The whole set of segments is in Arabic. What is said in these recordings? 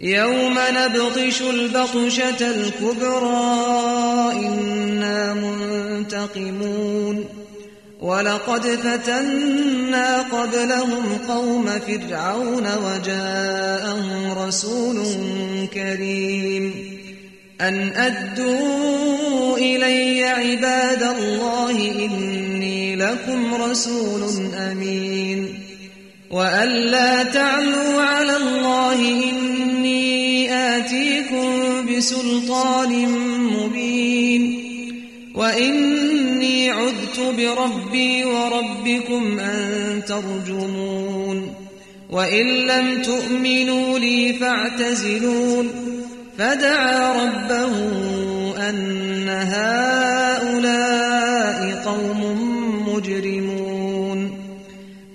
يوم نبطش البطشة الكبرى إنا منتقمون. ولقد فتنا قبلهم قوم فرعون وجاءهم رسول كريم. أن أدوا إلي عباد الله إني لكم رسول أمين. وأن لا تعلوا على الله إني آتيكم بسلطان مبين. وإني عذت بربي وربكم أن ترجمون. وإن لم تؤمنوا لي فاعتزلون. فدعا ربه أن هؤلاء قوم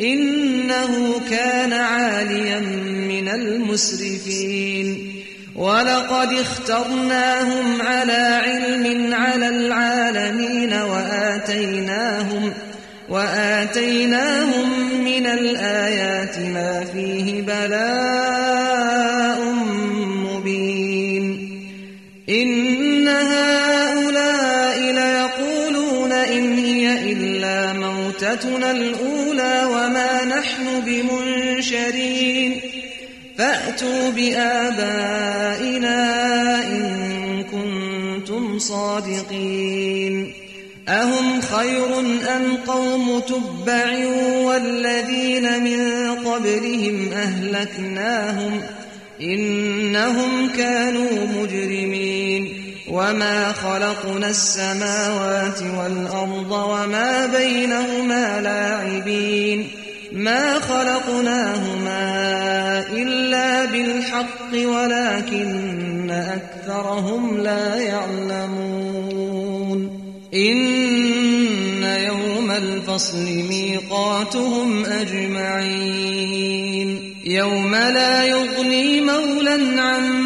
إنه كان عاليا من المسرفين. ولقد اخترناهم على علم على العالمين وآتيناهم وآتيناهم من الآيات ما فيه بلاء مبين. إن هؤلاء موتتنا الأولى وما نحن بمنشرين فأتوا بآبائنا إن كنتم صادقين أهم خير أم قوم تبع والذين من قبلهم أهلكناهم إنهم كانوا مجرمين وما خلقنا السماوات والأرض وما بينهما لاعبين ما خلقناهما إلا بالحق ولكن أكثرهم لا يعلمون إن يوم الفصل ميقاتهم أجمعين يوم لا يغني مولا عن